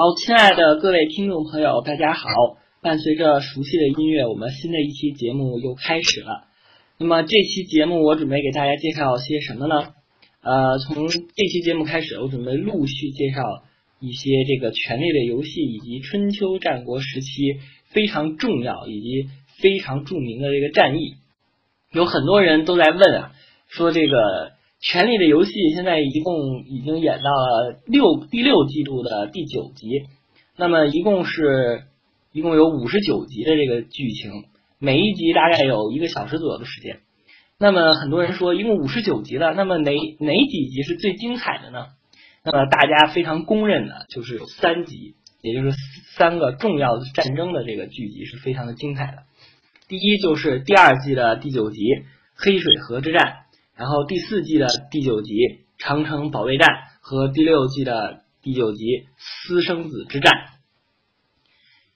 好，亲爱的各位听众朋友，大家好！伴随着熟悉的音乐，我们新的一期节目又开始了。那么这期节目我准备给大家介绍些什么呢？呃，从这期节目开始，我准备陆续介绍一些这个《权力的游戏》以及春秋战国时期非常重要以及非常著名的这个战役。有很多人都在问啊，说这个。《权力的游戏》现在一共已经演到了六第六季度的第九集，那么一共是一共有五十九集的这个剧情，每一集大概有一个小时左右的时间。那么很多人说，一共五十九集了，那么哪哪几集是最精彩的呢？那么大家非常公认的就是有三集，也就是三个重要的战争的这个剧集是非常的精彩的。第一就是第二季的第九集黑水河之战。然后第四季的第九集长城保卫战和第六季的第九集私生子之战，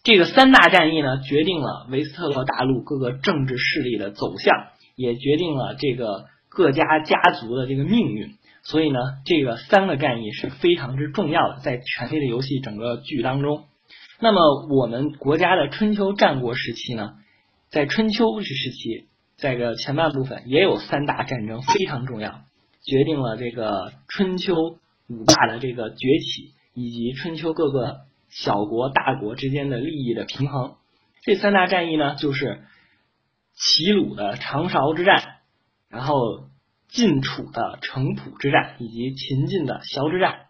这个三大战役呢，决定了维斯特洛大陆各个政治势力的走向，也决定了这个各家家族的这个命运。所以呢，这个三个战役是非常之重要的，在《权力的游戏》整个剧当中。那么我们国家的春秋战国时期呢，在春秋时期。在这前半部分也有三大战争非常重要，决定了这个春秋五霸的这个崛起，以及春秋各个小国大国之间的利益的平衡。这三大战役呢，就是齐鲁的长勺之战，然后晋楚的城濮之战，以及秦晋的崤之战。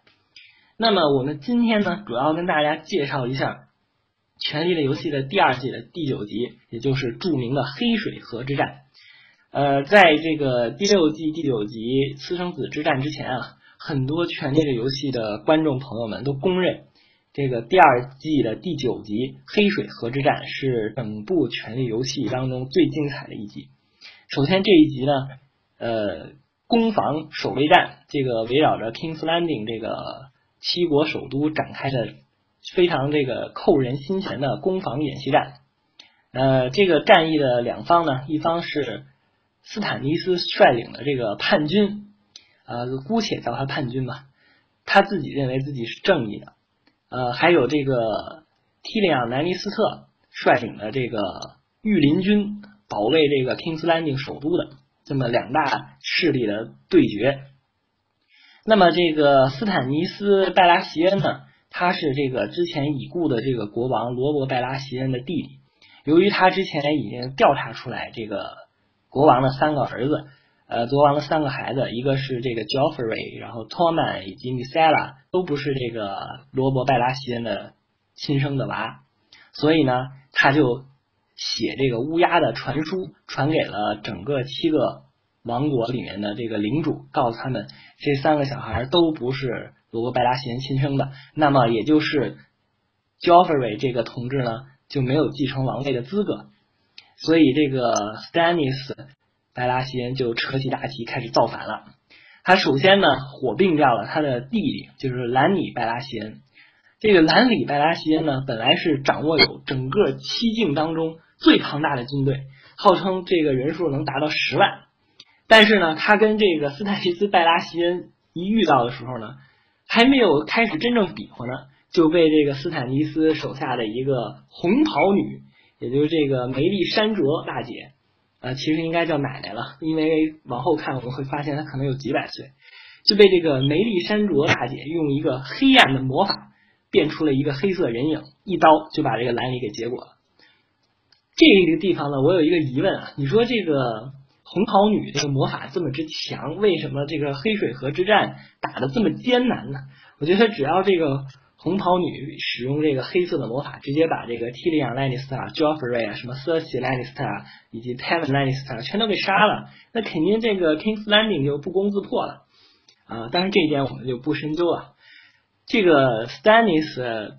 那么我们今天呢，主要跟大家介绍一下。《权力的游戏》的第二季的第九集，也就是著名的黑水河之战。呃，在这个第六季第九集私生子之战之前啊，很多《权力的游戏》的观众朋友们都公认，这个第二季的第九集黑水河之战是整部《权力游戏》当中最精彩的一集。首先这一集呢，呃，攻防守卫战，这个围绕着 King's Landing 这个七国首都展开的。非常这个扣人心弦的攻防演习战，呃，这个战役的两方呢，一方是斯坦尼斯率领的这个叛军，呃，姑且叫他叛军吧，他自己认为自己是正义的，呃，还有这个提里昂·南尼斯特率领的这个御林军，保卫这个 Kings Landing 首都的这么两大势力的对决。那么这个斯坦尼斯拜拉席恩呢？他是这个之前已故的这个国王罗伯拜拉席恩的弟弟。由于他之前已经调查出来，这个国王的三个儿子，呃，国王的三个孩子，一个是这个 Joffrey，然后 Tormund 以及 m i s e l a 都不是这个罗伯拜拉席恩的亲生的娃，所以呢，他就写这个乌鸦的传书，传给了整个七个王国里面的这个领主，告诉他们这三个小孩都不是。罗伯拜拉席恩亲生的，那么也就是 Joffrey 这个同志呢就没有继承王位的资格，所以这个 Stannis 拜拉席恩就扯起大旗开始造反了。他首先呢火并掉了他的弟弟，就是兰里拜拉席恩。这个兰里拜拉席恩呢本来是掌握有整个七境当中最庞大的军队，号称这个人数能达到十万，但是呢他跟这个斯坦尼斯拜拉席恩一遇到的时候呢。还没有开始真正比划呢，就被这个斯坦尼斯手下的一个红袍女，也就是这个梅丽珊卓大姐，呃，其实应该叫奶奶了，因为往后看我们会发现她可能有几百岁，就被这个梅丽珊卓大姐用一个黑暗的魔法变出了一个黑色人影，一刀就把这个兰里给结果了。这个地方呢，我有一个疑问啊，你说这个？红袍女这个魔法这么之强，为什么这个黑水河之战打的这么艰难呢？我觉得只要这个红袍女使用这个黑色的魔法，直接把这个 Tyrion Lannister、Joffrey 啊、什么 Cersei Lannister 以及 Tywin Lannister 全都给杀了，那肯定这个 King's Landing 就不攻自破了啊！但是这一点我们就不深究了。这个 Stannis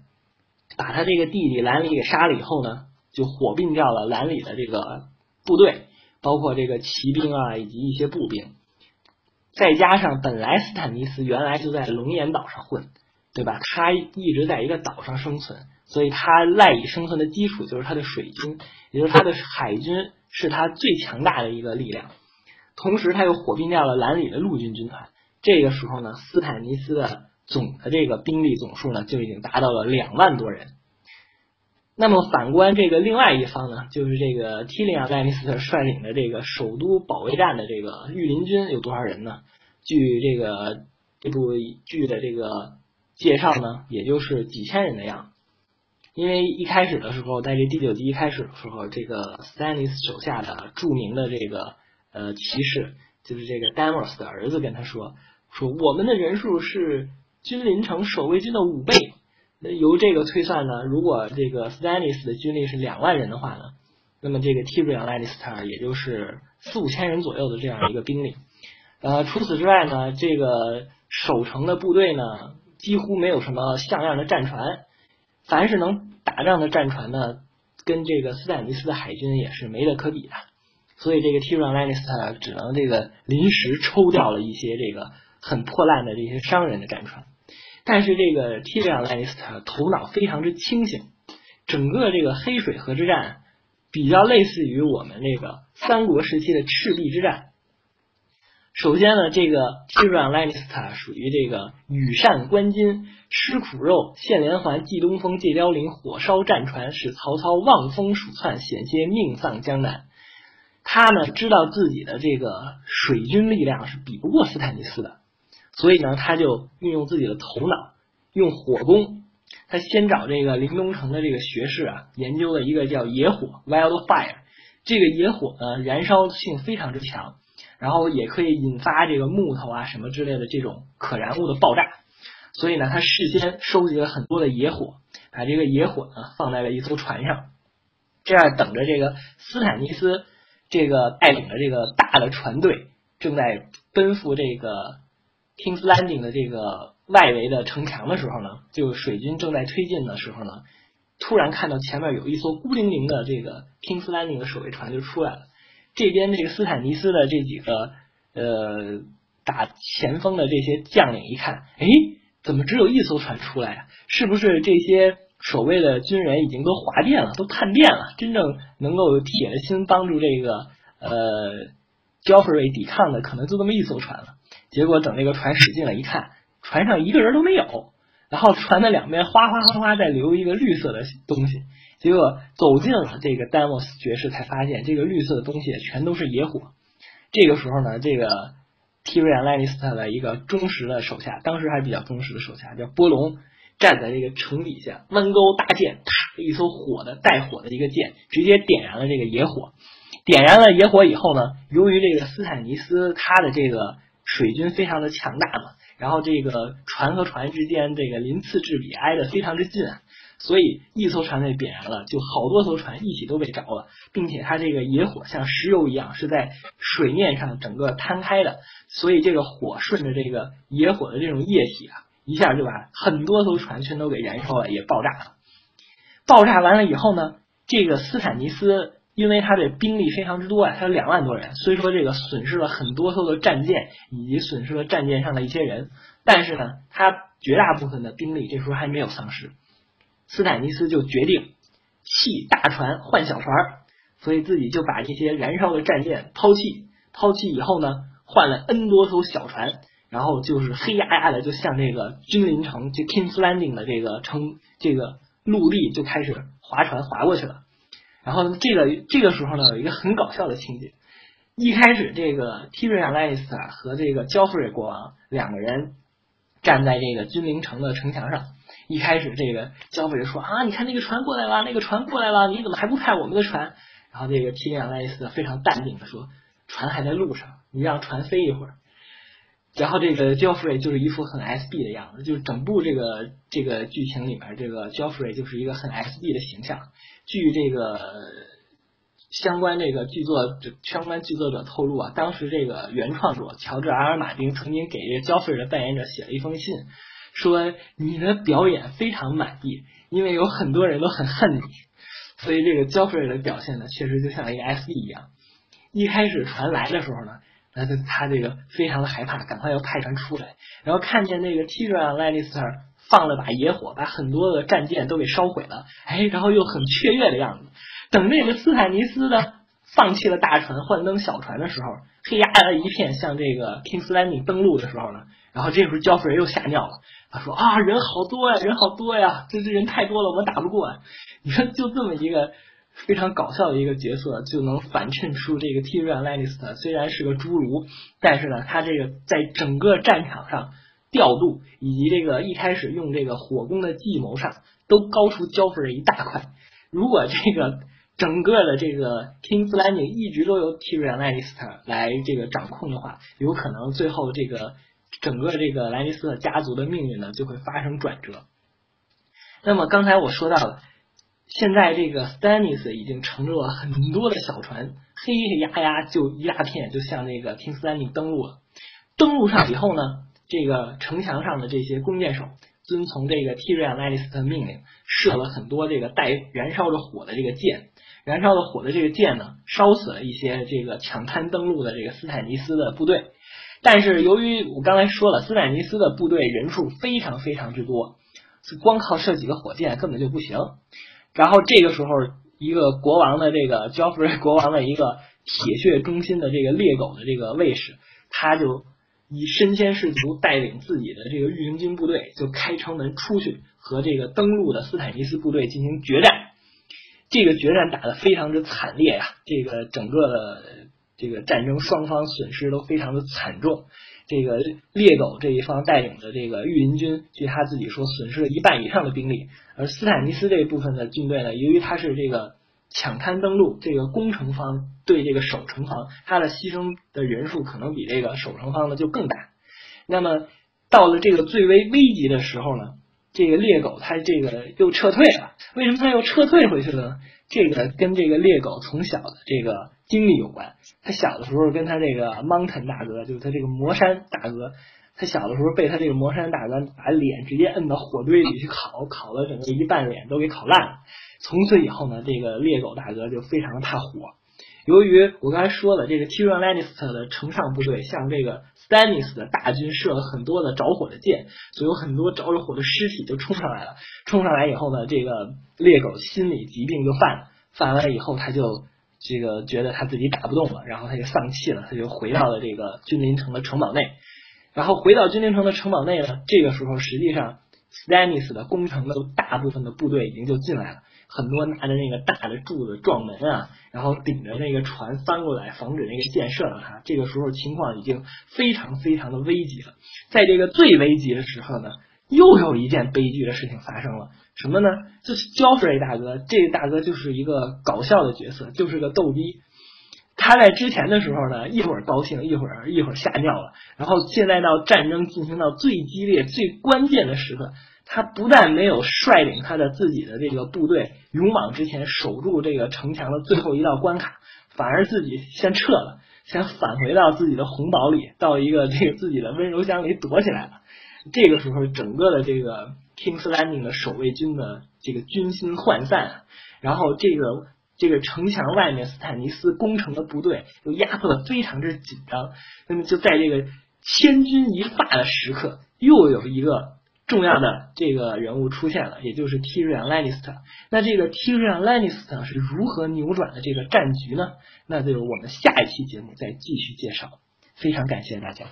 把他这个弟弟兰里给杀了以后呢，就火并掉了兰里的这个部队。包括这个骑兵啊，以及一些步兵，再加上本来斯坦尼斯原来就在龙岩岛上混，对吧？他一直在一个岛上生存，所以他赖以生存的基础就是他的水军，也就是他的海军是他最强大的一个力量。同时，他又火并掉了兰里的陆军军团。这个时候呢，斯坦尼斯的总的这个兵力总数呢，就已经达到了两万多人。那么反观这个另外一方呢，就是这个提里昂·莱尼斯特率领的这个首都保卫战的这个御林军有多少人呢？据这个这部剧的这个介绍呢，也就是几千人的样子。因为一开始的时候，在这第九集一开始的时候，这个斯丹尼斯手下的著名的这个呃骑士，就是这个丹莫斯的儿子跟他说，说我们的人数是君临城守卫军的五倍。由这个推算呢，如果这个斯丹尼斯的军力是两万人的话呢，那么这个提布里昂·莱尼斯特也就是四五千人左右的这样一个兵力。呃，除此之外呢，这个守城的部队呢，几乎没有什么像样的战船。凡是能打仗的战船呢，跟这个斯坦尼斯的海军也是没得可比的，所以这个 Tyrion Lannister 只能这个临时抽调了一些这个很破烂的这些商人的战船。但是这个 Tyrion Lannister 头脑非常之清醒，整个这个黑水河之战比较类似于我们这个三国时期的赤壁之战。首先呢，这个 Tyrion Lannister 属于这个羽扇纶巾、吃苦肉、献连环、借东风、借凋零、火烧战船，使曹操望风鼠窜，险些命丧江南。他呢知道自己的这个水军力量是比不过斯坦尼斯的，所以呢，他就运用自己的头脑，用火攻。他先找这个林东城的这个学士啊，研究了一个叫野火 （Wildfire）。这个野火呢，燃烧性非常之强。然后也可以引发这个木头啊什么之类的这种可燃物的爆炸，所以呢，他事先收集了很多的野火，把这个野火呢放在了一艘船上，这样等着这个斯坦尼斯这个带领的这个大的船队正在奔赴这个 Kings Landing 的这个外围的城墙的时候呢，就水军正在推进的时候呢，突然看到前面有一艘孤零零的这个 Kings Landing 的守卫船就出来了。这边这个斯坦尼斯的这几个呃打前锋的这些将领一看，哎，怎么只有一艘船出来啊？是不是这些守卫的军人已经都哗变了，都叛变了？真正能够铁了心帮助这个呃 Joffrey 抵抗的，可能就这么一艘船了。结果等那个船驶进来一看，船上一个人都没有，然后船的两边哗哗哗哗在流一个绿色的东西。结果走进了这个丹莫斯爵士，才发现这个绿色的东西全都是野火。这个时候呢，这个提瑞安·莱尼斯特的一个忠实的手下，当时还比较忠实的手下叫波隆，站在这个城底下，弯钩搭箭，啪，一艘火的带火的一个箭，直接点燃了这个野火。点燃了野火以后呢，由于这个斯坦尼斯他的这个水军非常的强大嘛，然后这个船和船之间这个鳞次栉比，挨得非常之近。所以一艘船被点燃了，就好多艘船一起都被着了，并且它这个野火像石油一样是在水面上整个摊开的，所以这个火顺着这个野火的这种液体啊，一下就把很多艘船全都给燃烧了，也爆炸了。爆炸完了以后呢，这个斯坦尼斯因为他的兵力非常之多啊，他有两万多人，虽说这个损失了很多艘的战舰以及损失了战舰上的一些人，但是呢，他绝大部分的兵力这时候还没有丧失。斯坦尼斯就决定弃大船换小船，所以自己就把这些燃烧的战舰抛弃。抛弃以后呢，换了 N 多艘小船，然后就是黑压压的，就向这个君临城，就 Kings Landing 的这个城，这个陆地就开始划船划过去了。然后这个这个时候呢，有一个很搞笑的情节。一开始，这个 Tyrion Lannister 和这个 Joffrey 国王两个人站在这个君临城的城墙上。一开始，这个焦费就说啊，你看那个船过来了，那个船过来了，你怎么还不派我们的船？然后这个提里昂·莱尼斯非常淡定的说，船还在路上，你让船飞一会儿。然后这个焦费就是一副很 S B 的样子，就是整部这个这个剧情里面，这个焦费就是一个很 S B 的形象。据这个相关这个剧作相关剧作者透露啊，当时这个原创者乔治阿尔马丁曾经给这个焦费的扮演者写了一封信。说你的表演非常满意，因为有很多人都很恨你，所以这个焦弗尔的表现呢，确实就像一个 S B 一样。一开始船来的时候呢，那他他这个非常的害怕，赶快要派船出来，然后看见那个 t i r a n Lannister 放了把野火，把很多的战舰都给烧毁了，哎，然后又很雀跃的样子。等那个斯坦尼斯呢，放弃了大船，换登小船的时候，黑压压一片，向这个 Kings Landing 登陆的时候呢。然后这时候焦弗瑞又吓尿了，他说啊，人好多呀，人好多呀，这这人太多了，我们打不过。你说就这么一个非常搞笑的一个角色，就能反衬出这个 Tyrion Lannister 虽然是个侏儒，但是呢，他这个在整个战场上调度以及这个一开始用这个火攻的计谋上，都高出焦弗瑞一大块。如果这个整个的这个 King's Landing 一直都由 Tyrion Lannister 来这个掌控的话，有可能最后这个整个这个兰尼斯特家族的命运呢就会发生转折。那么刚才我说到了，现在这个 Stannis 已经乘着了很多的小船，黑黑压压就一大片，就向那个 King's Landing 登陆了。登陆上以后呢，这个城墙上的这些弓箭手遵从这个 Tyrion Lannister 的命令，射了很多这个带燃烧着火的这个箭。燃烧的火的这个箭呢，烧死了一些这个抢滩登陆的这个斯坦尼斯的部队。但是由于我刚才说了，斯坦尼斯的部队人数非常非常之多，光靠射几个火箭根本就不行。然后这个时候，一个国王的这个 Joffrey 国王的一个铁血忠心的这个猎狗的这个卫士，他就以身先士卒带领自己的这个御林军部队，就开城门出去和这个登陆的斯坦尼斯部队进行决战。这个决战打得非常之惨烈呀！这个整个的这个战争双方损失都非常的惨重。这个猎狗这一方带领的这个御林军，据他自己说，损失了一半以上的兵力。而斯坦尼斯这一部分的军队呢，由于他是这个抢滩登陆，这个攻城方对这个守城方，他的牺牲的人数可能比这个守城方呢就更大。那么到了这个最为危急的时候呢？这个猎狗它这个又撤退了，为什么它又撤退回去了呢？这个跟这个猎狗从小的这个经历有关。它小的时候跟他这个 Mountain 大哥，就是他这个魔山大哥，他小的时候被他这个魔山大哥把脸直接摁到火堆里去烤，烤了整个一半脸都给烤烂了。从此以后呢，这个猎狗大哥就非常的怕火。由于我刚才说了，这个 Tyrion Lannister 的城上部队向这个 Stannis 的大军射了很多的着火的箭，所以有很多着着火的尸体就冲上来了。冲上来以后呢，这个猎狗心理疾病就犯了，犯完以后他就这个觉得他自己打不动了，然后他就丧气了，他就回到了这个君临城的城堡内。然后回到君临城的城堡内呢，这个时候实际上 Stannis 的攻城的大部分的部队已经就进来了。很多拿着那个大的柱子撞门啊，然后顶着那个船翻过来，防止那个箭射到他。这个时候情况已经非常非常的危急了。在这个最危急的时候呢，又有一件悲剧的事情发生了。什么呢？就是焦水大哥，这个大哥就是一个搞笑的角色，就是个逗逼。他在之前的时候呢，一会儿高兴，一会儿一会儿吓尿了。然后现在到战争进行到最激烈、最关键的时刻。他不但没有率领他的自己的这个部队勇往直前，守住这个城墙的最后一道关卡，反而自己先撤了，先返回到自己的红堡里，到一个这个自己的温柔乡里躲起来了。这个时候，整个的这个 King's Landing 的守卫军的这个军心涣散，然后这个这个城墙外面斯坦尼斯攻城的部队又压迫的非常之紧张。那么就在这个千钧一发的时刻，又有一个。重要的这个人物出现了，也就是 Tyrion Lanister。那这个 Tyrion Lanister 是如何扭转的这个战局呢？那就我们下一期节目再继续介绍。非常感谢大家。